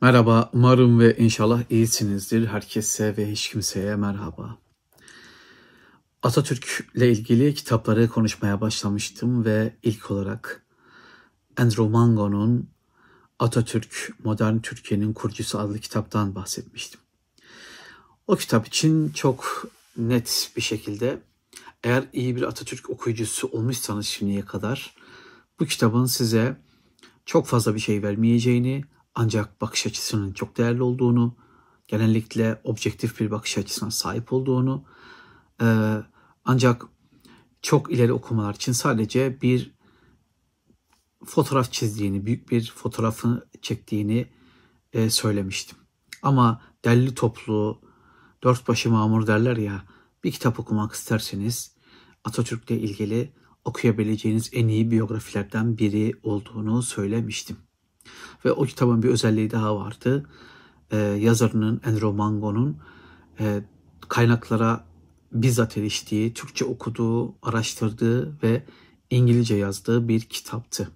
Merhaba, umarım ve inşallah iyisinizdir. Herkese ve hiç kimseye merhaba. Atatürk ile ilgili kitapları konuşmaya başlamıştım ve ilk olarak Andrew Mango'nun Atatürk Modern Türkiye'nin Kurucusu adlı kitaptan bahsetmiştim. O kitap için çok net bir şekilde eğer iyi bir Atatürk okuyucusu olmuşsanız şimdiye kadar bu kitabın size çok fazla bir şey vermeyeceğini ancak bakış açısının çok değerli olduğunu, genellikle objektif bir bakış açısına sahip olduğunu, e, ancak çok ileri okumalar için sadece bir fotoğraf çizdiğini, büyük bir fotoğrafı çektiğini e, söylemiştim. Ama derli toplu, dört başı mamur derler ya, bir kitap okumak isterseniz Atatürk'le ilgili okuyabileceğiniz en iyi biyografilerden biri olduğunu söylemiştim. Ve o kitabın bir özelliği daha vardı. Ee, yazarının Enro Mango'nun e, kaynaklara bizzat eriştiği, Türkçe okuduğu, araştırdığı ve İngilizce yazdığı bir kitaptı.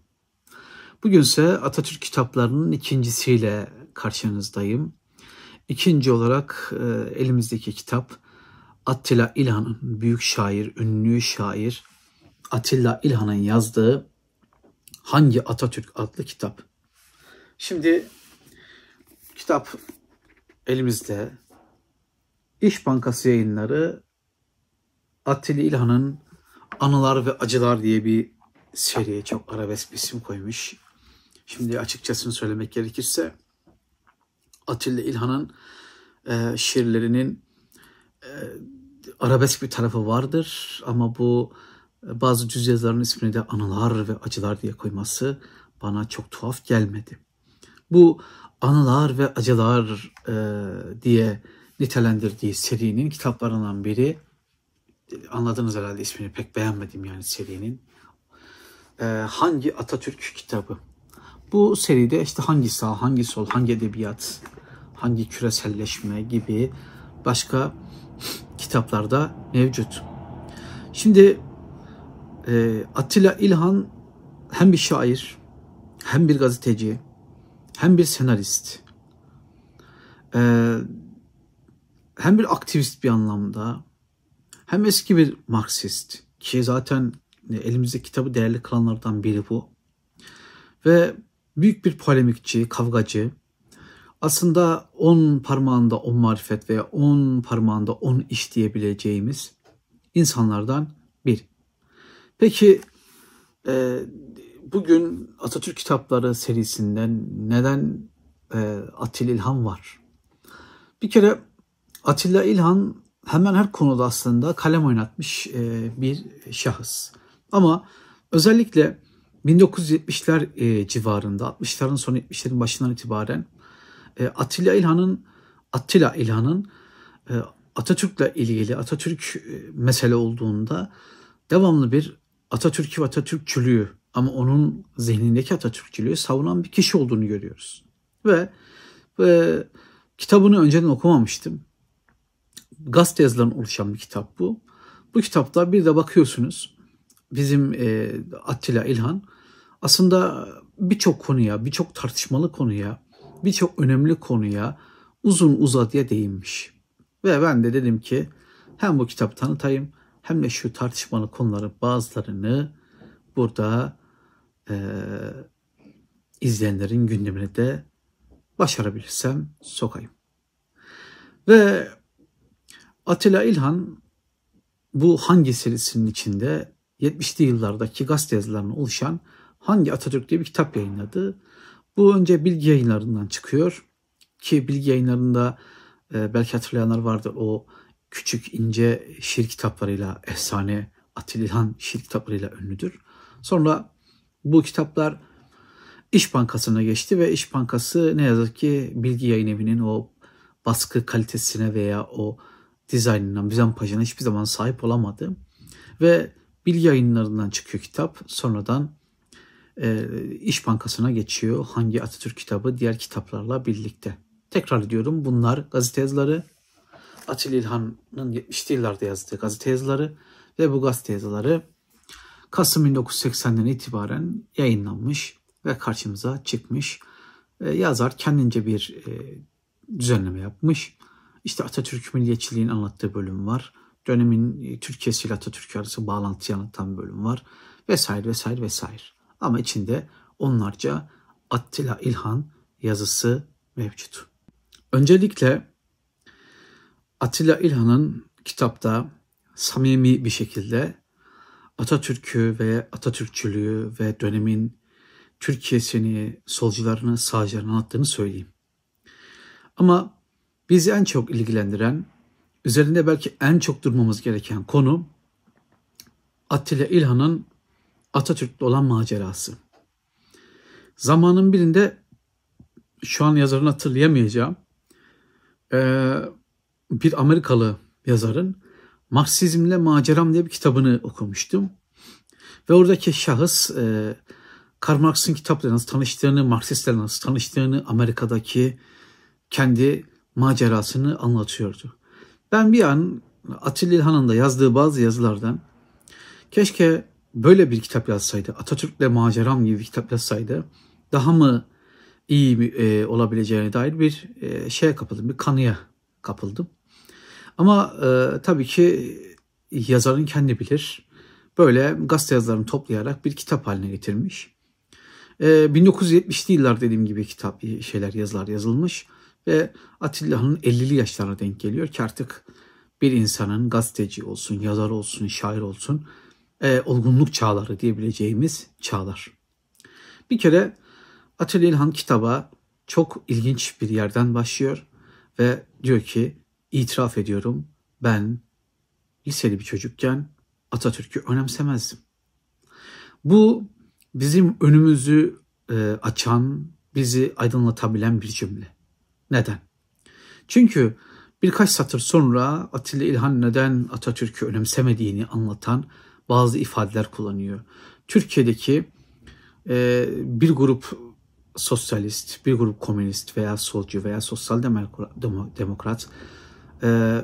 Bugünse Atatürk kitaplarının ikincisiyle karşınızdayım. İkinci olarak e, elimizdeki kitap Attila İlhan'ın büyük şair, ünlü şair Attila İlhan'ın yazdığı Hangi Atatürk adlı kitap. Şimdi kitap elimizde. İş Bankası yayınları Attila İlhan'ın Anılar ve Acılar diye bir seriye çok arabesk bir isim koymuş. Şimdi açıkçasını söylemek gerekirse Atilla İlhan'ın e, şiirlerinin e, arabesk bir tarafı vardır ama bu e, bazı düz yazarın ismini de anılar ve acılar diye koyması bana çok tuhaf gelmedi. Bu anılar ve acılar e, diye nitelendirdiği serinin kitaplarından biri. Anladınız herhalde ismini pek beğenmedim yani serinin. E, hangi Atatürk kitabı? Bu seride işte hangi sağ, hangi sol, hangi edebiyat, hangi küreselleşme gibi başka kitaplarda mevcut. Şimdi e, Attila İlhan hem bir şair, hem bir gazeteci, hem bir senarist, e, hem bir aktivist bir anlamda, hem eski bir Marksist ki zaten elimizde kitabı değerli kılanlardan biri bu. Ve büyük bir polemikçi, kavgacı. Aslında on parmağında on marifet veya on parmağında on iş diyebileceğimiz insanlardan bir. Peki e, bugün Atatürk Kitapları serisinden neden e, Atilla İlhan var? Bir kere Atilla İlhan hemen her konuda aslında kalem oynatmış e, bir şahıs. Ama özellikle 1970'ler e, civarında, 60'ların sonu 70'lerin başından itibaren e, Atilla İlhan'ın Attila İlhan'ın e, Atatürk'le ilgili Atatürk e, mesele olduğunda devamlı bir Atatürk'ü ve Atatürkçülüğü ama onun zihnindeki Atatürkçülüğü savunan bir kişi olduğunu görüyoruz. Ve, ve kitabını önceden okumamıştım. Gazete yazılarından oluşan bir kitap bu. Bu kitapta bir de bakıyorsunuz bizim e, Attila İlhan aslında birçok konuya, birçok tartışmalı konuya, birçok önemli konuya uzun uzadıya değinmiş. Ve ben de dedim ki hem bu kitabı tanıtayım hem de şu tartışmalı konuları bazılarını burada e, izleyenlerin gündemine de başarabilirsem sokayım. Ve Atilla İlhan bu hangi serisinin içinde 70'li yıllardaki gazete yazılarına oluşan Hangi Atatürk diye bir kitap yayınladı. Bu önce bilgi yayınlarından çıkıyor ki bilgi yayınlarında e, belki hatırlayanlar vardır o küçük ince şiir kitaplarıyla efsane Atilla İlhan şiir kitaplarıyla ünlüdür. Sonra bu kitaplar İş Bankası'na geçti ve İş Bankası ne yazık ki bilgi yayın evinin o baskı kalitesine veya o dizaynına, mizampajına hiçbir zaman sahip olamadı. Ve bilgi yayınlarından çıkıyor kitap. Sonradan e, İş Bankası'na geçiyor. Hangi Atatürk kitabı diğer kitaplarla birlikte. Tekrar ediyorum bunlar gazete yazıları. Atilla İlhan'ın 70'li yıllarda yazdığı gazete yazıları ve bu gazete yazıları Kasım 1980'den itibaren yayınlanmış ve karşımıza çıkmış. e, yazar kendince bir e, düzenleme yapmış. İşte Atatürk milliyetçiliğin anlattığı bölüm var. Dönemin e, Türkiye'si ile Atatürk arası bağlantıyı anlatan bölüm var. Vesaire vesaire vesaire. Ama içinde onlarca Attila İlhan yazısı mevcut. Öncelikle Attila İlhan'ın kitapta samimi bir şekilde Atatürk'ü ve Atatürkçülüğü ve dönemin Türkiye'sini, solcularını, sağcılarını anlattığını söyleyeyim. Ama bizi en çok ilgilendiren, üzerinde belki en çok durmamız gereken konu Attila İlhan'ın Atatürk'le olan macerası. Zamanın birinde şu an yazarını hatırlayamayacağım. bir Amerikalı yazarın Marksizmle Maceram diye bir kitabını okumuştum. Ve oradaki şahıs e, Karl Marx'ın kitaplarıyla nasıl tanıştığını, Marksistlerle nasıl tanıştığını, Amerika'daki kendi macerasını anlatıyordu. Ben bir an Atilla İlhan'ın da yazdığı bazı yazılardan keşke böyle bir kitap yazsaydı, Atatürk'le Maceram gibi bir kitap yazsaydı daha mı iyi e, olabileceğine dair bir e, şeye kapıldım, bir kanıya kapıldım. Ama e, tabii ki yazarın kendi bilir. Böyle gazete yazılarını toplayarak bir kitap haline getirmiş. E, 1970'li yıllar dediğim gibi kitap şeyler yazılar yazılmış ve Atilla'nın 50'li yaşlarına denk geliyor ki artık bir insanın gazeteci olsun, yazar olsun, şair olsun e, olgunluk çağları diyebileceğimiz çağlar. Bir kere Atilla İlhan kitaba çok ilginç bir yerden başlıyor ve diyor ki itiraf ediyorum ben liseli bir çocukken Atatürk'ü önemsemezdim. Bu bizim önümüzü e, açan, bizi aydınlatabilen bir cümle. Neden? Çünkü birkaç satır sonra Atilla İlhan neden Atatürk'ü önemsemediğini anlatan bazı ifadeler kullanıyor. Türkiye'deki e, bir grup sosyalist, bir grup komünist veya solcu veya sosyal demokrat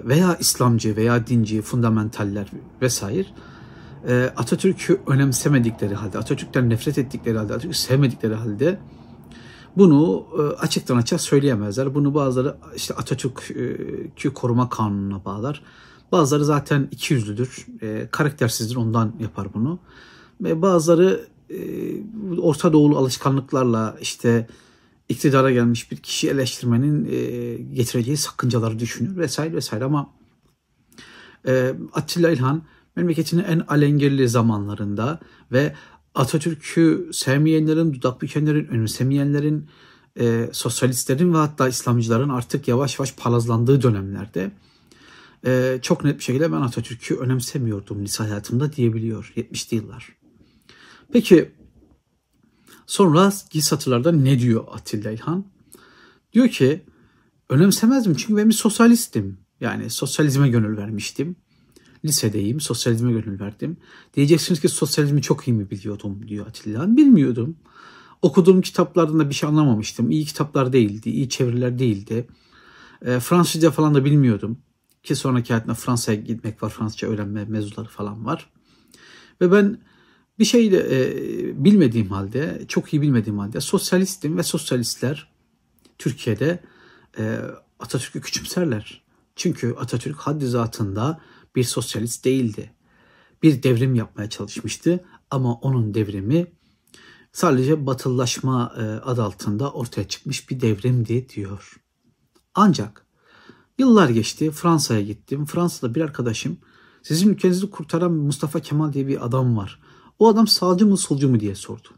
veya İslamcı veya dinci, fundamentaller vesaire e, Atatürk'ü önemsemedikleri halde, Atatürk'ten nefret ettikleri halde, Atatürk'ü sevmedikleri halde bunu e, açıktan açık söyleyemezler. Bunu bazıları işte Atatürk'ü koruma kanununa bağlar. Bazıları zaten iki yüzlüdür, karaktersizdir ondan yapar bunu. Ve bazıları Orta Doğulu alışkanlıklarla işte iktidara gelmiş bir kişi eleştirmenin e, getireceği sakıncaları düşünür vesaire vesaire ama e, Atilla İlhan memleketinin en alengirli zamanlarında ve Atatürk'ü sevmeyenlerin, dudak bükenlerin, önemsemeyenlerin, e, sosyalistlerin ve hatta İslamcıların artık yavaş yavaş palazlandığı dönemlerde e, çok net bir şekilde ben Atatürk'ü önemsemiyordum lise hayatımda diyebiliyor 70'li yıllar. Peki Sonra satırlarda ne diyor Atilla İlhan? Diyor ki önemsemezdim çünkü ben bir sosyalistim. Yani sosyalizme gönül vermiştim. Lisedeyim, sosyalizme gönül verdim. Diyeceksiniz ki sosyalizmi çok iyi mi biliyordum diyor Atilla İlhan. Bilmiyordum. Okuduğum kitaplardan da bir şey anlamamıştım. İyi kitaplar değildi, iyi çeviriler değildi. E, Fransızca falan da bilmiyordum. Ki sonraki hayatımda Fransa'ya gitmek var, Fransızca öğrenme mevzuları falan var. Ve ben bir şey de e, bilmediğim halde, çok iyi bilmediğim halde sosyalistim ve sosyalistler Türkiye'de e, Atatürk'ü küçümserler. Çünkü Atatürk haddi zatında bir sosyalist değildi. Bir devrim yapmaya çalışmıştı ama onun devrimi sadece batılılaşma e, adı altında ortaya çıkmış bir devrimdi diyor. Ancak yıllar geçti Fransa'ya gittim. Fransa'da bir arkadaşım sizin ülkenizi kurtaran Mustafa Kemal diye bir adam var. O adam sağcı mı solcu mu diye sordu.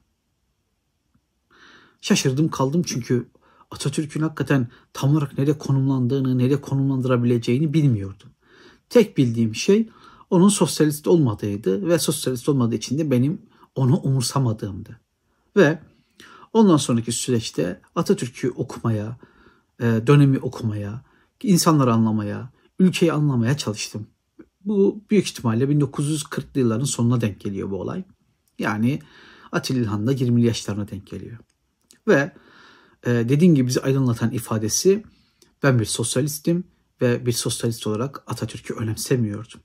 Şaşırdım kaldım çünkü Atatürk'ün hakikaten tam olarak nereye konumlandığını, nereye konumlandırabileceğini bilmiyordum. Tek bildiğim şey onun sosyalist olmadığıydı ve sosyalist olmadığı için de benim onu umursamadığımdı. Ve ondan sonraki süreçte Atatürk'ü okumaya, e, dönemi okumaya, insanları anlamaya, ülkeyi anlamaya çalıştım. Bu büyük ihtimalle 1940'lı yılların sonuna denk geliyor bu olay. Yani Atilla İlhan da 20'li yaşlarına denk geliyor. Ve e, dediğim gibi bizi aydınlatan ifadesi ben bir sosyalistim ve bir sosyalist olarak Atatürk'ü önemsemiyordum.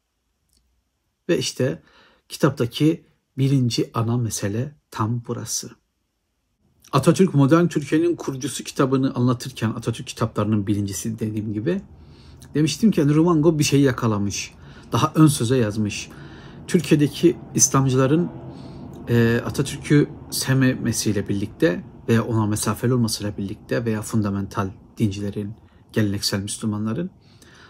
Ve işte kitaptaki birinci ana mesele tam burası. Atatürk Modern Türkiye'nin kurucusu kitabını anlatırken Atatürk kitaplarının birincisi dediğim gibi demiştim ki Rumango bir şeyi yakalamış. Daha ön söze yazmış. Türkiye'deki İslamcıların e, Atatürk'ü sevmemesiyle birlikte veya ona mesafeli olmasıyla birlikte veya fundamental dincilerin, geleneksel Müslümanların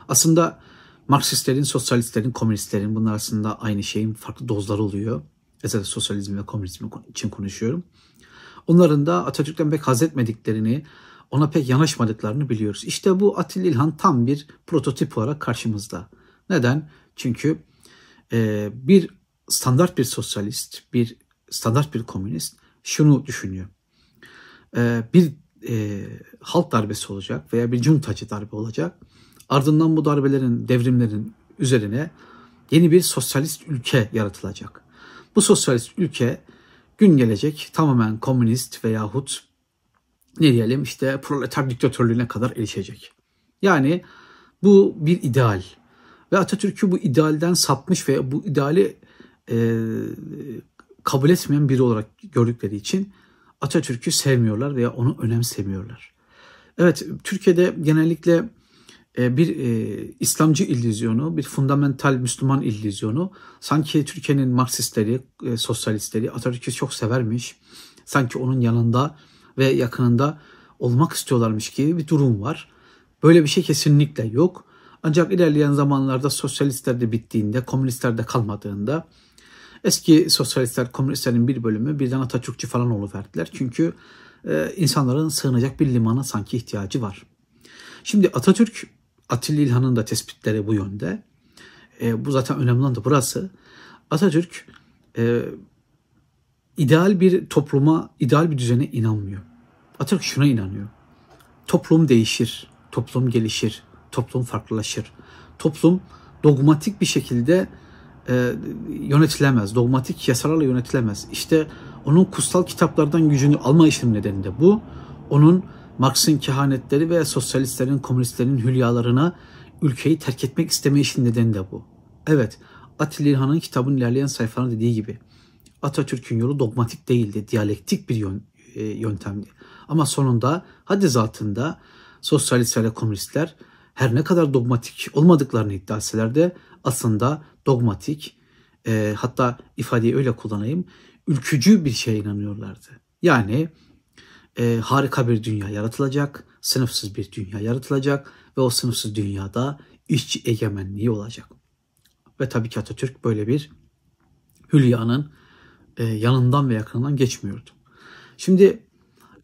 aslında Marksistlerin, sosyalistlerin, komünistlerin bunlar arasında aynı şeyin farklı dozları oluyor. Özellikle sosyalizm ve komünizm için konuşuyorum. Onların da Atatürk'ten pek haz etmediklerini, ona pek yanaşmadıklarını biliyoruz. İşte bu Atilla İlhan tam bir prototip olarak karşımızda. Neden? Çünkü e, bir standart bir sosyalist, bir standart bir komünist şunu düşünüyor. E, bir e, halk darbesi olacak veya bir cuntacı darbe olacak. Ardından bu darbelerin, devrimlerin üzerine yeni bir sosyalist ülke yaratılacak. Bu sosyalist ülke gün gelecek tamamen komünist veyahut ne diyelim işte proleter diktatörlüğüne kadar erişecek. Yani bu bir ideal. Ve Atatürk'ü bu idealden sapmış ve bu ideali e, kabul etmeyen biri olarak gördükleri için Atatürk'ü sevmiyorlar veya onu önemsemiyorlar. Evet Türkiye'de genellikle e, bir e, İslamcı illüzyonu, bir fundamental Müslüman illüzyonu sanki Türkiye'nin Marksistleri, e, sosyalistleri Atatürk'ü çok severmiş. Sanki onun yanında ve yakınında olmak istiyorlarmış gibi bir durum var. Böyle bir şey kesinlikle yok. Ancak ilerleyen zamanlarda sosyalistler de bittiğinde, komünistler de kalmadığında eski sosyalistler, komünistlerin bir bölümü birden Atatürkçü falan oluverdiler. Çünkü e, insanların sığınacak bir limana sanki ihtiyacı var. Şimdi Atatürk, Atilla İlhan'ın da tespitleri bu yönde. E, bu zaten önemli olan da burası. Atatürk e, ideal bir topluma, ideal bir düzene inanmıyor. Atatürk şuna inanıyor. Toplum değişir, toplum gelişir, toplum farklılaşır. Toplum dogmatik bir şekilde e, yönetilemez. Dogmatik yasalarla yönetilemez. İşte onun kutsal kitaplardan gücünü alma işinin nedeni de bu. Onun Marx'ın kehanetleri ve sosyalistlerin, komünistlerin hülyalarına ülkeyi terk etmek isteme işinin nedeni de bu. Evet, Atilla İlhan'ın kitabın ilerleyen sayfalarında dediği gibi Atatürk'ün yolu dogmatik değildi, diyalektik bir yön, e, yöntemdi. Ama sonunda haddi zatında sosyalistler ve komünistler her ne kadar dogmatik olmadıklarını iddia etseler de aslında dogmatik e, hatta ifadeyi öyle kullanayım ülkücü bir şeye inanıyorlardı. Yani e, harika bir dünya yaratılacak, sınıfsız bir dünya yaratılacak ve o sınıfsız dünyada işçi egemenliği olacak. Ve tabii ki Atatürk böyle bir hülyanın e, yanından ve yakınından geçmiyordu. Şimdi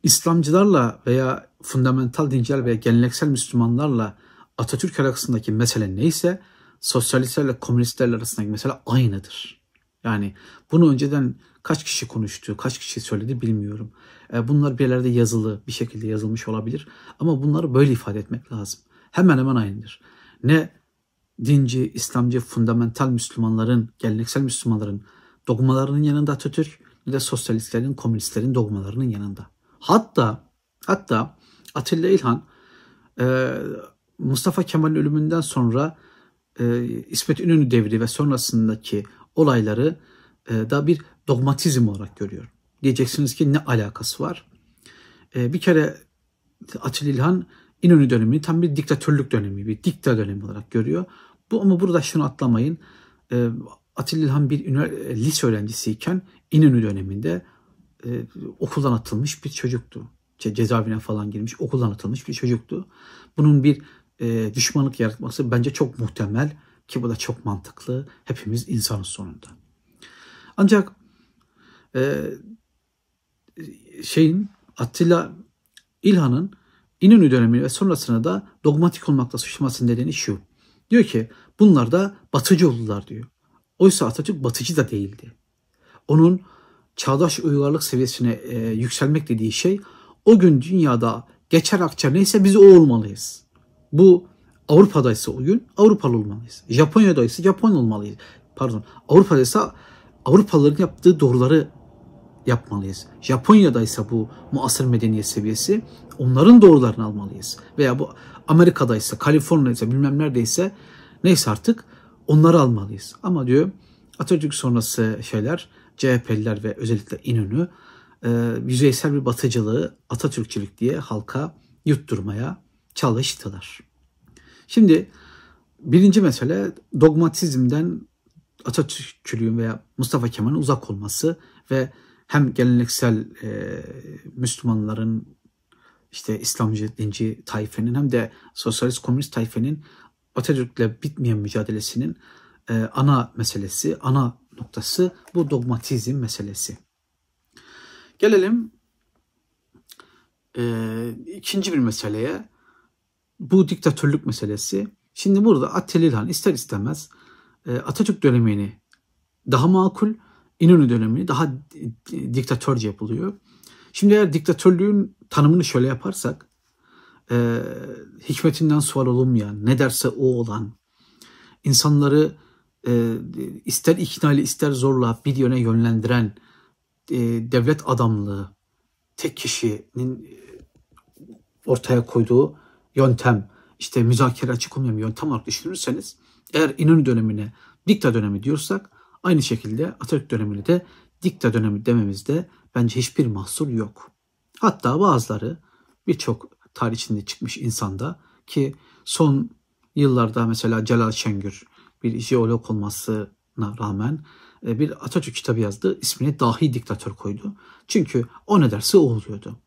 İslamcılarla veya fundamental dinciler veya geleneksel Müslümanlarla Atatürk arasındaki mesele neyse sosyalistlerle komünistlerle arasındaki mesele aynıdır. Yani bunu önceden kaç kişi konuştu, kaç kişi söyledi bilmiyorum. E, bunlar bir yerlerde yazılı, bir şekilde yazılmış olabilir. Ama bunları böyle ifade etmek lazım. Hemen hemen aynıdır. Ne dinci, İslamcı, fundamental Müslümanların, geleneksel Müslümanların dogmalarının yanında Atatürk ne de sosyalistlerin, komünistlerin dogmalarının yanında. Hatta hatta Atilla İlhan e, Mustafa Kemal'in ölümünden sonra e, İsmet İnönü devri ve sonrasındaki olayları e, da bir dogmatizm olarak görüyor. Diyeceksiniz ki ne alakası var? E, bir kere Atilla İlhan İnönü dönemi tam bir diktatörlük dönemi, bir dikta dönemi olarak görüyor. Bu ama burada şunu atlamayın. E, Atilla İlhan bir lise öğrencisiyken İnönü döneminde e, okuldan atılmış bir çocuktu. Cezaevine falan girmiş, okuldan atılmış bir çocuktu. Bunun bir e, düşmanlık yaratması bence çok muhtemel ki bu da çok mantıklı. Hepimiz insanız sonunda. Ancak e, şeyin Attila İlhan'ın İnönü dönemi ve sonrasında da dogmatik olmakla suçlamasının nedeni şu. Diyor ki bunlar da batıcı oldular diyor. Oysa Atatürk batıcı da değildi. Onun çağdaş uygarlık seviyesine e, yükselmek dediği şey o gün dünyada geçer akçe neyse biz o olmalıyız. Bu Avrupa'da ise o gün Avrupalı olmalıyız. Japonya'da ise Japon olmalıyız. Pardon Avrupa'da ise Avrupalıların yaptığı doğruları yapmalıyız. Japonya'da ise bu muasır medeniyet seviyesi onların doğrularını almalıyız. Veya bu Amerika'da ise Kaliforniya'da ise bilmem neredeyse neyse artık onları almalıyız. Ama diyor Atatürk sonrası şeyler CHP'liler ve özellikle İnönü e, yüzeysel bir batıcılığı Atatürkçülük diye halka yutturmaya çalıştılar. Şimdi birinci mesele dogmatizmden Atatürkçülüğün veya Mustafa Kemal'in uzak olması ve hem geleneksel e, Müslümanların işte İslamcı, dinci taifenin hem de sosyalist komünist taifenin Atatürk'le bitmeyen mücadelesinin e, ana meselesi, ana noktası bu dogmatizm meselesi. Gelelim e, ikinci bir meseleye. Bu diktatörlük meselesi. Şimdi burada Atilla İlhan ister istemez e, Atatürk dönemini daha makul, İnönü dönemini daha diktatörce yapılıyor. Şimdi eğer diktatörlüğün tanımını şöyle yaparsak, e, hikmetinden sual olunmayan, ne derse o olan, insanları e, ister ikna ister zorla bir yöne yönlendiren e, devlet adamlığı, tek kişinin e, ortaya koyduğu yöntem, işte müzakere açık olmayan bir yöntem olarak düşünürseniz, eğer İnönü dönemine dikta dönemi diyorsak, aynı şekilde Atatürk dönemini de dikta dönemi dememizde bence hiçbir mahsur yok. Hatta bazıları birçok tarih içinde çıkmış insanda ki son yıllarda mesela Celal Şengör bir jeolog olmasına rağmen e, bir Atatürk kitabı yazdı. İsmini dahi diktatör koydu. Çünkü o ne derse o oluyordu.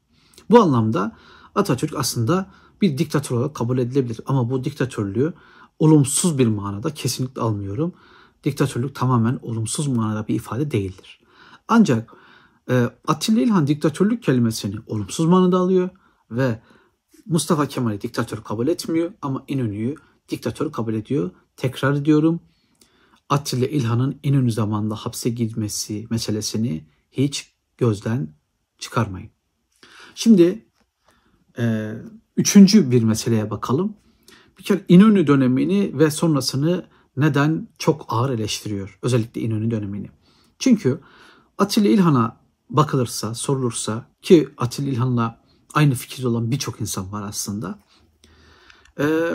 Bu anlamda Atatürk aslında bir diktatör olarak kabul edilebilir. Ama bu diktatörlüğü olumsuz bir manada kesinlikle almıyorum. Diktatörlük tamamen olumsuz manada bir ifade değildir. Ancak e, Atilla İlhan diktatörlük kelimesini olumsuz manada alıyor ve Mustafa Kemal'i diktatör kabul etmiyor ama İnönü'yü diktatör kabul ediyor. Tekrar ediyorum Atilla İlhan'ın İnönü zamanında hapse girmesi meselesini hiç gözden çıkarmayın. Şimdi e, üçüncü bir meseleye bakalım. Bir kere İnönü dönemini ve sonrasını neden çok ağır eleştiriyor? Özellikle İnönü dönemini. Çünkü Atilla İlhan'a bakılırsa, sorulursa ki Atilla İlhan'la aynı fikirde olan birçok insan var aslında. Ee,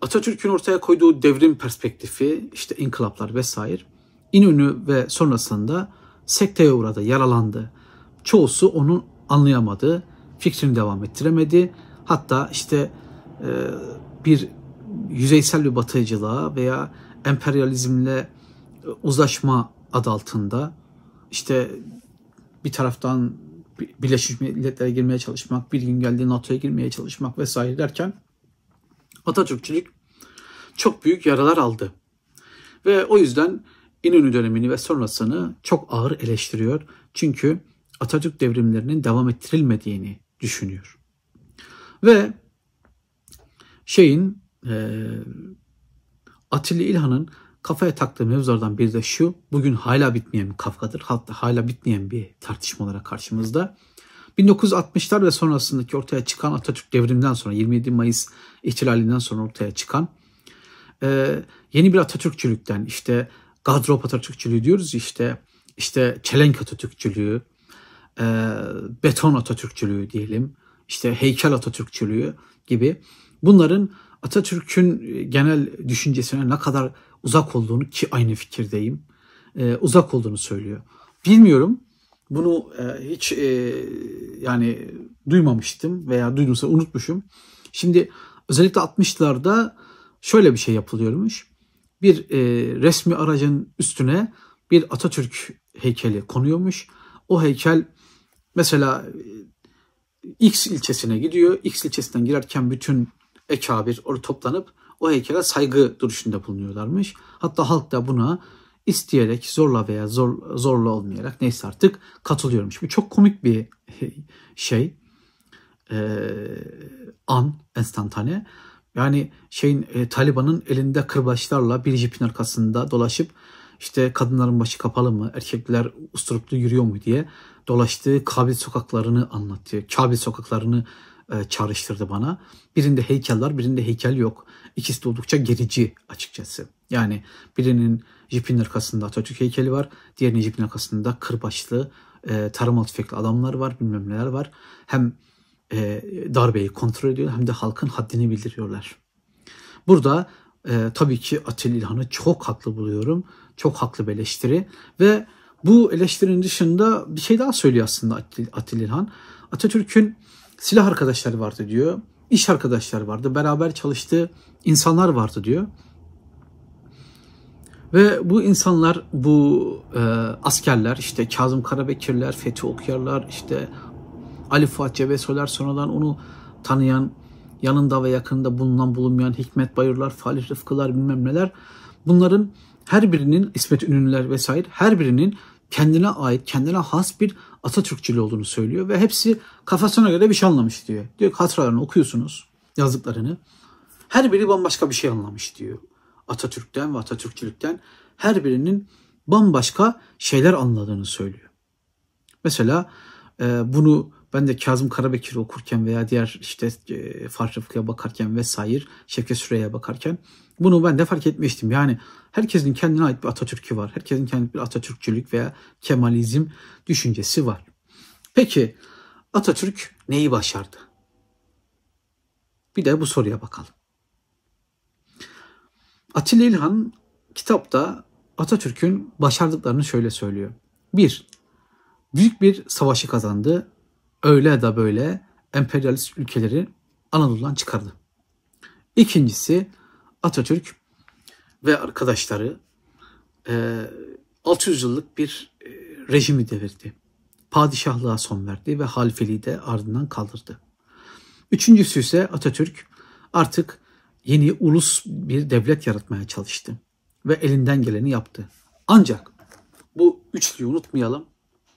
Atatürk'ün ortaya koyduğu devrim perspektifi, işte inkılaplar vesaire, İnönü ve sonrasında sekteye uğradı, yaralandı. Çoğusu onu anlayamadı, fikrini devam ettiremedi. Hatta işte e, bir yüzeysel bir batıcılığa veya emperyalizmle uzlaşma adı altında işte bir taraftan Birleşmiş Milletler'e girmeye çalışmak, bir gün geldiği NATO'ya girmeye çalışmak vesaire derken Atatürkçülük çok büyük yaralar aldı. Ve o yüzden İnönü dönemini ve sonrasını çok ağır eleştiriyor. Çünkü Atatürk devrimlerinin devam ettirilmediğini düşünüyor. Ve şeyin e, Atilla İlhan'ın kafaya taktığı mevzulardan biri de şu. Bugün hala bitmeyen bir kavgadır. Hatta hala bitmeyen bir tartışma olarak karşımızda. 1960'lar ve sonrasındaki ortaya çıkan Atatürk devriminden sonra 27 Mayıs ihtilalinden sonra ortaya çıkan e, yeni bir Atatürkçülükten işte Gadrop Atatürkçülüğü diyoruz işte işte çelenk Atatürkçülüğü, e, beton Atatürkçülüğü diyelim, işte heykel Atatürkçülüğü gibi bunların Atatürk'ün genel düşüncesine ne kadar uzak olduğunu ki aynı fikirdeyim, e, uzak olduğunu söylüyor. Bilmiyorum bunu e, hiç e, yani duymamıştım veya duydumsa unutmuşum. Şimdi özellikle 60'larda şöyle bir şey yapılıyormuş. Bir e, resmi aracın üstüne bir Atatürk heykeli konuyormuş. O heykel mesela X ilçesine gidiyor. X ilçesinden girerken bütün ekabir orada toplanıp o heykele saygı duruşunda bulunuyorlarmış. Hatta halk da buna isteyerek zorla veya zor, zorla olmayarak neyse artık katılıyormuş. Bu çok komik bir şey. Ee, an, enstantane. Yani şeyin e, Taliban'ın elinde kırbaçlarla bir jipin arkasında dolaşıp işte kadınların başı kapalı mı, erkekler usturuplu yürüyor mu diye dolaştığı Kabil sokaklarını anlatıyor. Kabil sokaklarını e, çağrıştırdı bana. Birinde heykel var, birinde heykel yok. İkisi de oldukça gerici açıkçası. Yani birinin jipin arkasında Atatürk heykeli var. Diğerinin jipin arkasında kırbaçlı, e, tarımal tüfekli adamlar var, bilmem neler var. Hem e, darbeyi kontrol ediyor hem de halkın haddini bildiriyorlar. Burada e, tabii ki Atilla İlhan'ı çok haklı buluyorum. Çok haklı bir eleştiri ve bu eleştirinin dışında bir şey daha söylüyor aslında Atilla İlhan. Atatürk'ün silah arkadaşları vardı diyor. İş arkadaşları vardı. Beraber çalıştığı insanlar vardı diyor. Ve bu insanlar, bu e, askerler, işte Kazım Karabekirler, Fethi Okyarlar, işte Ali Fuat Cebesoylar, sonradan onu tanıyan, yanında ve yakında bulunan bulunmayan Hikmet Bayırlar, Falih Rıfkılar bilmem neler. Bunların her birinin, İsmet Ünlüler vesaire her birinin kendine ait, kendine has bir Atatürkçülüğü olduğunu söylüyor ve hepsi kafasına göre bir şey anlamış diyor. Diyor hatıralarını okuyorsunuz, yazdıklarını. Her biri bambaşka bir şey anlamış diyor. Atatürk'ten ve Atatürkçülükten her birinin bambaşka şeyler anladığını söylüyor. Mesela e, bunu ben de Kazım Karabekir'i okurken veya diğer işte e, Fark Rıfkı'ya bakarken vesaire Şevket Süreyya'ya bakarken bunu ben de fark etmiştim. Yani herkesin kendine ait bir Atatürk'ü var. Herkesin kendi bir Atatürkçülük veya Kemalizm düşüncesi var. Peki Atatürk neyi başardı? Bir de bu soruya bakalım. Atilla İlhan kitapta Atatürk'ün başardıklarını şöyle söylüyor. Bir, büyük bir savaşı kazandı. Öyle ya da böyle emperyalist ülkeleri Anadolu'dan çıkardı. İkincisi Atatürk ve arkadaşları 600 yıllık bir rejimi devirdi. Padişahlığa son verdi ve halifeliği de ardından kaldırdı. Üçüncüsü ise Atatürk artık yeni ulus bir devlet yaratmaya çalıştı ve elinden geleni yaptı. Ancak bu üçlüyü unutmayalım.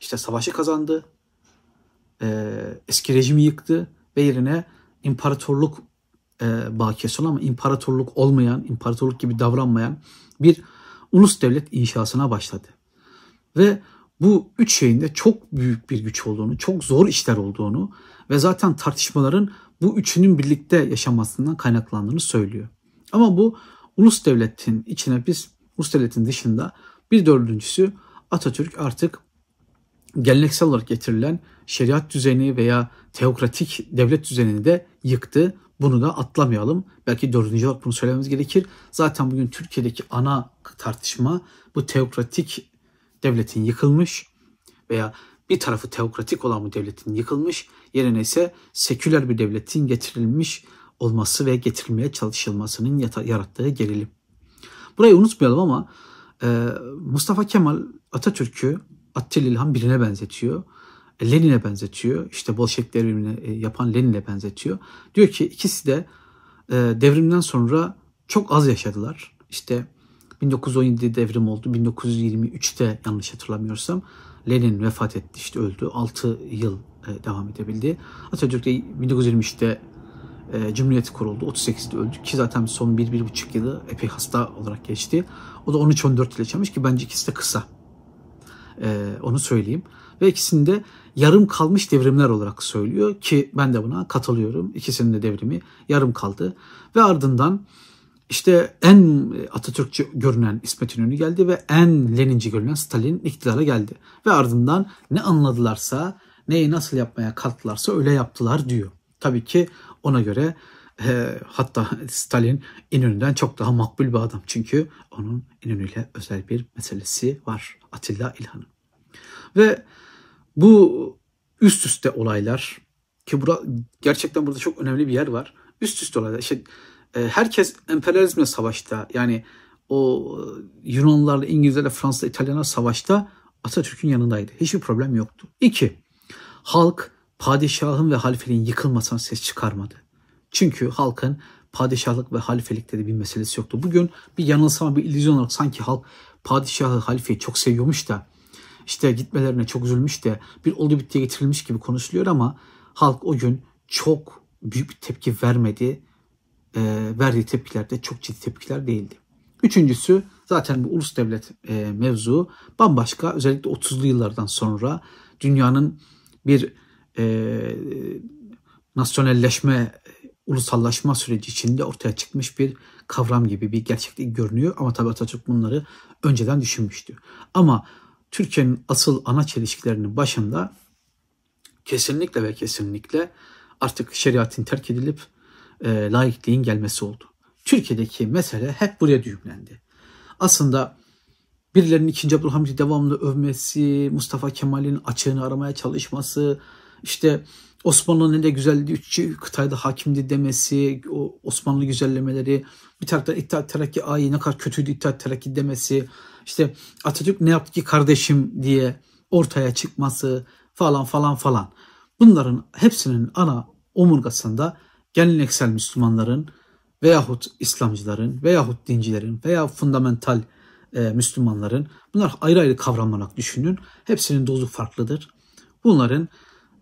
İşte savaşı kazandı, eski rejimi yıktı ve yerine imparatorluk e, bakiyesi olan ama imparatorluk olmayan, imparatorluk gibi davranmayan bir ulus devlet inşasına başladı. Ve bu üç şeyin de çok büyük bir güç olduğunu, çok zor işler olduğunu ve zaten tartışmaların bu üçünün birlikte yaşamasından kaynaklandığını söylüyor. Ama bu ulus devletin içine biz ulus devletin dışında bir dördüncüsü Atatürk artık geleneksel olarak getirilen şeriat düzeni veya teokratik devlet düzenini de yıktı. Bunu da atlamayalım. Belki dördüncü olarak bunu söylememiz gerekir. Zaten bugün Türkiye'deki ana tartışma bu teokratik devletin yıkılmış veya bir tarafı teokratik olan bu devletin yıkılmış, yerine ise seküler bir devletin getirilmiş olması ve getirilmeye çalışılmasının yarattığı gerilim. Burayı unutmayalım ama Mustafa Kemal Atatürk'ü Attil İlhan birine benzetiyor. E, Lenin'e benzetiyor. İşte Bolşevik devrimini e, yapan Lenin'e benzetiyor. Diyor ki ikisi de e, devrimden sonra çok az yaşadılar. İşte 1917 devrim oldu. 1923'te yanlış hatırlamıyorsam Lenin vefat etti işte öldü. 6 yıl devam edebildi. Atatürk de 1923'te e, Cumhuriyet kuruldu. 38'de öldü ki zaten son 1-1,5 yılı epey hasta olarak geçti. O da 13-14 yıl yaşamış ki bence ikisi de kısa. E, onu söyleyeyim. Ve ikisinde yarım kalmış devrimler olarak söylüyor ki ben de buna katılıyorum. İkisinin de devrimi yarım kaldı. Ve ardından işte en Atatürkçü görünen İsmet İnönü geldi ve en Leninci görünen Stalin iktidara geldi. Ve ardından ne anladılarsa, neyi nasıl yapmaya kalktılarsa öyle yaptılar diyor. Tabii ki ona göre e, hatta Stalin İnönü'den çok daha makbul bir adam. Çünkü onun İnönü'yle özel bir meselesi var Atilla İlhan'ın. Ve bu üst üste olaylar ki bura, gerçekten burada çok önemli bir yer var. Üst üste olaylar. İşte, e, herkes emperyalizmle savaşta yani o Yunanlılarla, İngilizlerle, Fransızla, İtalyanlar savaşta Atatürk'ün yanındaydı. Hiçbir problem yoktu. İki, halk padişahın ve halifeliğin yıkılmasına ses çıkarmadı. Çünkü halkın padişahlık ve halifelikte de bir meselesi yoktu. Bugün bir yanılsama, bir illüzyon olarak sanki halk padişahı, halifeyi çok seviyormuş da işte gitmelerine çok üzülmüş de bir oldu bittiye getirilmiş gibi konuşuluyor ama halk o gün çok büyük bir tepki vermedi. E, verdiği tepkiler de çok ciddi tepkiler değildi. Üçüncüsü zaten bu ulus devlet e, mevzu bambaşka özellikle 30'lu yıllardan sonra dünyanın bir e, nasyonelleşme, ulusallaşma süreci içinde ortaya çıkmış bir kavram gibi bir gerçeklik görünüyor. Ama tabii Atatürk bunları önceden düşünmüştü. Ama Türkiye'nin asıl ana çelişkilerinin başında kesinlikle ve kesinlikle artık şeriatın terk edilip e, laikliğin gelmesi oldu. Türkiye'deki mesele hep buraya düğümlendi. Aslında birilerinin 2. Abdülhamit'i devamlı övmesi, Mustafa Kemal'in açığını aramaya çalışması, işte Osmanlı ne güzeldi, üçü kıtayda hakimdi demesi, o Osmanlı güzellemeleri, bir taraftan İttihat Terakki ay ne kadar kötüydü İttihat Terakki demesi, işte Atatürk ne yaptı ki kardeşim diye ortaya çıkması falan falan falan. Bunların hepsinin ana omurgasında geleneksel Müslümanların veyahut İslamcıların veyahut dincilerin veya fundamental e, Müslümanların bunlar ayrı ayrı kavramlarak düşünün. Hepsinin dozu farklıdır. Bunların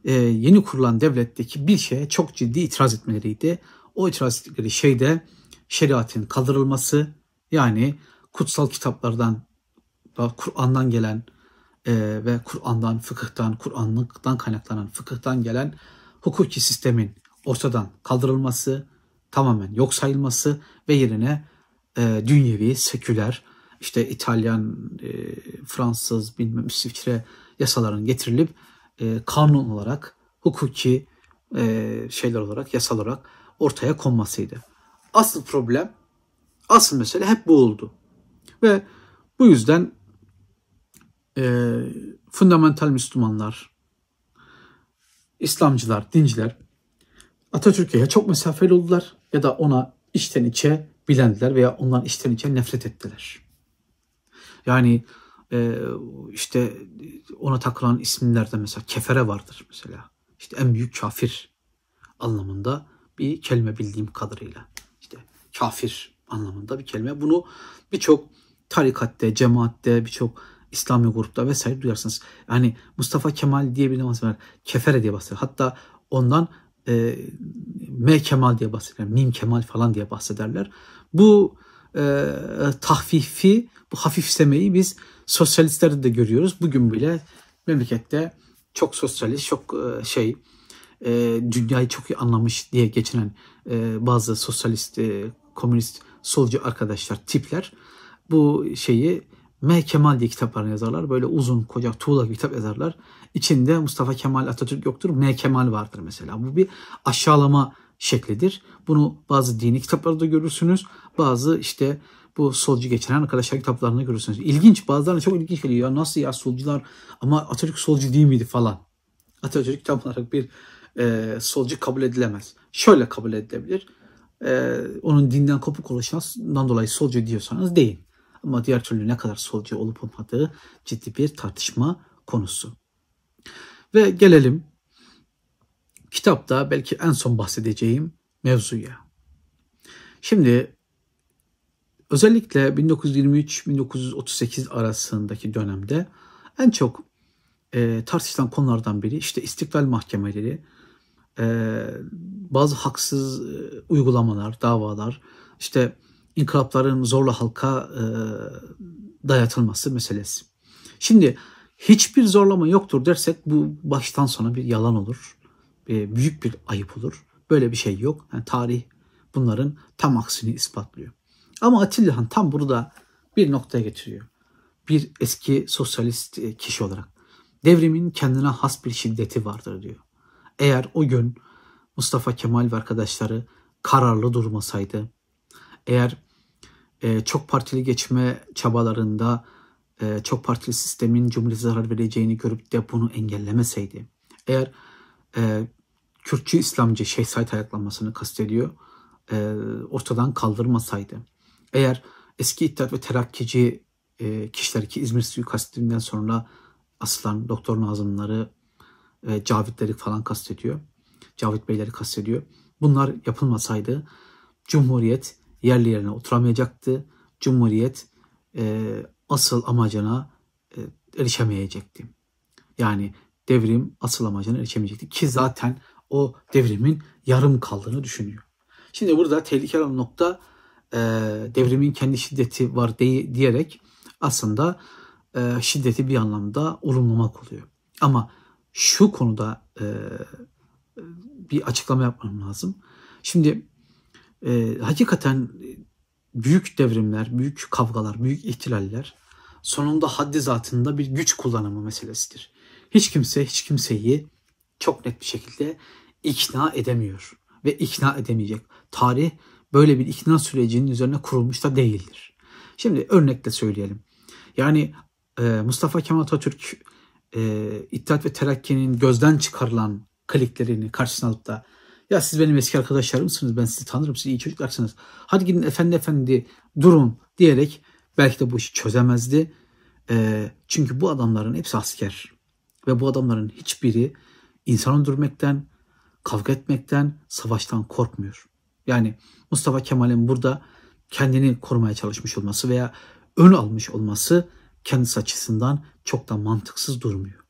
e, yeni kurulan devletteki bir şeye çok ciddi itiraz etmeleriydi. O itiraz ettikleri şey de şeriatın kaldırılması yani kutsal kitaplardan Kur'an'dan gelen e, ve Kur'an'dan, fıkıhtan, Kur'anlıktan kaynaklanan fıkıhtan gelen hukuki sistemin ortadan kaldırılması, tamamen yok sayılması ve yerine e, dünyevi, seküler, işte İtalyan, e, Fransız, bilmem İsviçre yasaların getirilip e, kanun olarak, hukuki e, şeyler olarak, yasal olarak ortaya konmasıydı. Asıl problem, asıl mesele hep bu oldu. Ve bu yüzden e, fundamental Müslümanlar, İslamcılar, dinciler Atatürk'e çok mesafeli oldular ya da ona içten içe bilendiler veya ondan içten içe nefret ettiler. Yani e, işte ona takılan isimlerde mesela kefere vardır mesela. İşte en büyük kafir anlamında bir kelime bildiğim kadarıyla. İşte kafir anlamında bir kelime. Bunu birçok tarikatte, cemaatte, birçok İslami grupta vesaire duyarsınız. Yani Mustafa Kemal diye bir namaz var. Kefere diye bahseder. Hatta ondan e, M Kemal diye bahsederler. Mim Kemal falan diye bahsederler. Bu e, tahfifi, bu hafifsemeyi biz sosyalistlerde de görüyoruz. Bugün bile memlekette çok sosyalist, çok e, şey, e, dünyayı çok iyi anlamış diye geçinen e, bazı sosyalist, e, komünist, solcu arkadaşlar, tipler bu şeyi M. Kemal diye kitaplarını yazarlar. Böyle uzun, koca, tuğla kitap yazarlar. İçinde Mustafa Kemal Atatürk yoktur. M. Kemal vardır mesela. Bu bir aşağılama şeklidir. Bunu bazı dini kitaplarda görürsünüz. Bazı işte bu solcu geçinen arkadaşlar kitaplarında görürsünüz. İlginç bazılarına çok ilginç geliyor. Ya nasıl ya solcular ama Atatürk solcu değil miydi falan. Atatürk tam olarak bir e, solcu kabul edilemez. Şöyle kabul edilebilir. E, onun dinden kopuk oluşundan dolayı solcu diyorsanız değil. Ama diğer türlü ne kadar solcu olup olmadığı ciddi bir tartışma konusu. Ve gelelim kitapta belki en son bahsedeceğim mevzuya. Şimdi özellikle 1923-1938 arasındaki dönemde en çok e, tartışılan konulardan biri işte istiklal mahkemeleri, e, bazı haksız e, uygulamalar, davalar, işte inkılapların zorla halka e, dayatılması meselesi. Şimdi hiçbir zorlama yoktur dersek bu baştan sona bir yalan olur. E, büyük bir ayıp olur. Böyle bir şey yok. Yani tarih bunların tam aksini ispatlıyor. Ama Atilla Han tam burada bir noktaya getiriyor. Bir eski sosyalist e, kişi olarak. Devrimin kendine has bir şiddeti vardır diyor. Eğer o gün Mustafa Kemal ve arkadaşları kararlı durmasaydı, eğer e, çok partili geçme çabalarında çok partili sistemin cumhuriyete zarar vereceğini görüp de bunu engellemeseydi, eğer e, Kürtçü İslamcı Şeyh Said ayaklanmasını kastediyor, e, ortadan kaldırmasaydı, eğer eski İttihat ve Terakkici e, kişiler ki İzmir suikastinden sonra asılan Doktor Nazımları, e, Cavitleri falan kastediyor. Cavit Beyleri kastediyor. Bunlar yapılmasaydı Cumhuriyet yerli yerine oturamayacaktı. Cumhuriyet e, asıl amacına e, erişemeyecekti. Yani devrim asıl amacına erişemeyecekti ki zaten o devrimin yarım kaldığını düşünüyor. Şimdi burada tehlikeli olan nokta e, devrimin kendi şiddeti var diye, diyerek aslında e, şiddeti bir anlamda olumlamak oluyor. Ama şu konuda e, bir açıklama yapmam lazım. Şimdi e, hakikaten büyük devrimler, büyük kavgalar, büyük ihtilaller sonunda haddi zatında bir güç kullanımı meselesidir. Hiç kimse hiç kimseyi çok net bir şekilde ikna edemiyor ve ikna edemeyecek. Tarih böyle bir ikna sürecinin üzerine kurulmuş da değildir. Şimdi örnekle söyleyelim. Yani e, Mustafa Kemal Atatürk e, İttihat ve Terakki'nin gözden çıkarılan kliklerini karşısına alıp da ya siz benim eski arkadaşlarımsınız ben sizi tanırım siz iyi çocuklarsınız. Hadi gidin efendi efendi durun diyerek belki de bu işi çözemezdi. E, çünkü bu adamların hepsi asker ve bu adamların hiçbiri insan öldürmekten, kavga etmekten, savaştan korkmuyor. Yani Mustafa Kemal'in burada kendini korumaya çalışmış olması veya ön almış olması kendisi açısından çok da mantıksız durmuyor.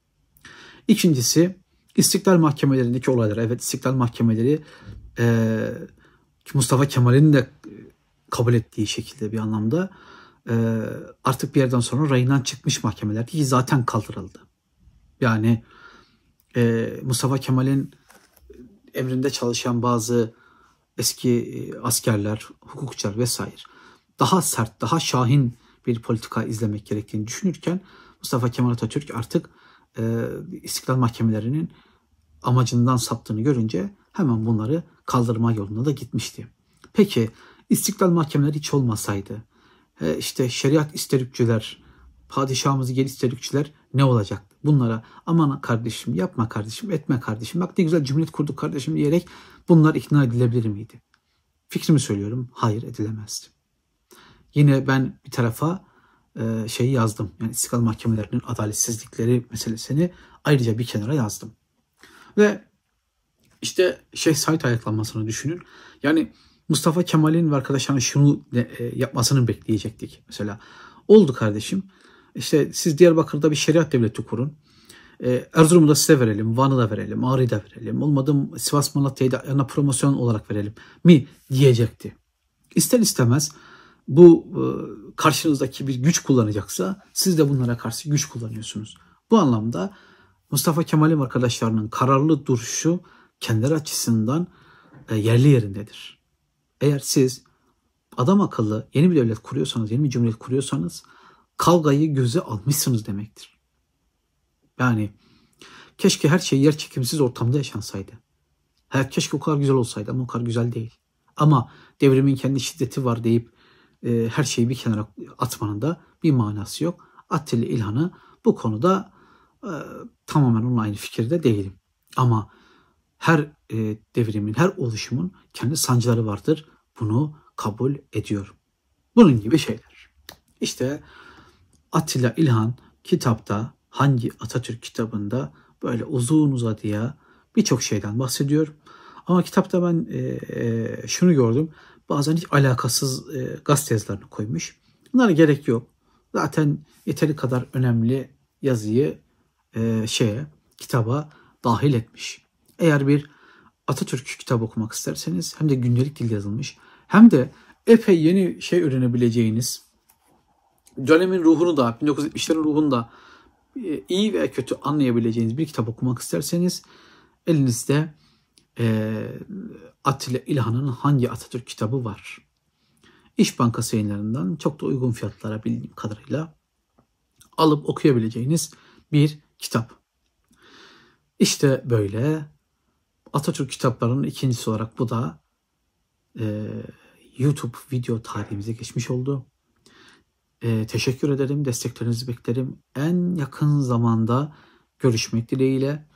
İkincisi İstiklal mahkemelerindeki olaylar. Evet istiklal mahkemeleri e, Mustafa Kemal'in de kabul ettiği şekilde bir anlamda e, artık bir yerden sonra rayından çıkmış mahkemeler ki zaten kaldırıldı. Yani e, Mustafa Kemal'in emrinde çalışan bazı eski e, askerler, hukukçular vesaire daha sert, daha şahin bir politika izlemek gerektiğini düşünürken Mustafa Kemal Atatürk artık e, istiklal mahkemelerinin amacından saptığını görünce hemen bunları kaldırma yoluna da gitmişti. Peki istiklal mahkemeleri hiç olmasaydı e, işte şeriat isterikçiler, padişahımızı gel isterikçiler ne olacak? Bunlara aman kardeşim yapma kardeşim etme kardeşim bak ne güzel cumhuriyet kurduk kardeşim diyerek bunlar ikna edilebilir miydi? Fikrimi söylüyorum hayır edilemezdi. Yine ben bir tarafa e, şeyi yazdım. Yani istiklal mahkemelerinin adaletsizlikleri meselesini ayrıca bir kenara yazdım. Ve işte Şeyh Said ayaklanmasını düşünün. Yani Mustafa Kemal'in ve arkadaşlarının şunu e, yapmasını bekleyecektik. Mesela oldu kardeşim. İşte siz Diyarbakır'da bir şeriat devleti kurun. E, Erzurum'u da size verelim, Van'ı da verelim, Ağrı'yı da verelim. Olmadı Sivas Malatya'yı da yana promosyon olarak verelim mi diyecekti. İster istemez bu e, karşınızdaki bir güç kullanacaksa siz de bunlara karşı güç kullanıyorsunuz. Bu anlamda Mustafa Kemal'in arkadaşlarının kararlı duruşu kendileri açısından e, yerli yerindedir. Eğer siz adam akıllı yeni bir devlet kuruyorsanız, yeni bir cumhuriyet kuruyorsanız kavgayı göze almışsınız demektir. Yani keşke her şey yer çekimsiz ortamda yaşansaydı. Hayat keşke o kadar güzel olsaydı ama o kadar güzel değil. Ama devrimin kendi şiddeti var deyip e, her şeyi bir kenara atmanın da bir manası yok. Atilla İlhan'ı bu konuda e, tamamen onunla aynı fikirde değilim. Ama her e, devrimin, her oluşumun kendi sancıları vardır. Bunu kabul ediyorum. Bunun gibi şeyler. İşte Atilla İlhan kitapta hangi Atatürk kitabında böyle uzun uzadıya birçok şeyden bahsediyor. Ama kitapta ben e, e, şunu gördüm. Bazen hiç alakasız e, gazete yazılarını koymuş. Bunlara gerek yok. Zaten yeteri kadar önemli yazıyı e, şeye, kitaba dahil etmiş. Eğer bir Atatürk kitap okumak isterseniz hem de gündelik dil yazılmış hem de epey yeni şey öğrenebileceğiniz dönemin ruhunu da 1970'lerin ruhunu da e, iyi ve kötü anlayabileceğiniz bir kitap okumak isterseniz elinizde e, Atilla İlhan'ın hangi Atatürk kitabı var? İş Bankası yayınlarından çok da uygun fiyatlara bildiğim kadarıyla alıp okuyabileceğiniz bir kitap. İşte böyle Atatürk kitaplarının ikincisi olarak bu da e, YouTube video tarihimize geçmiş oldu. E, teşekkür ederim. Desteklerinizi beklerim. En yakın zamanda görüşmek dileğiyle.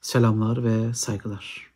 Selamlar ve saygılar.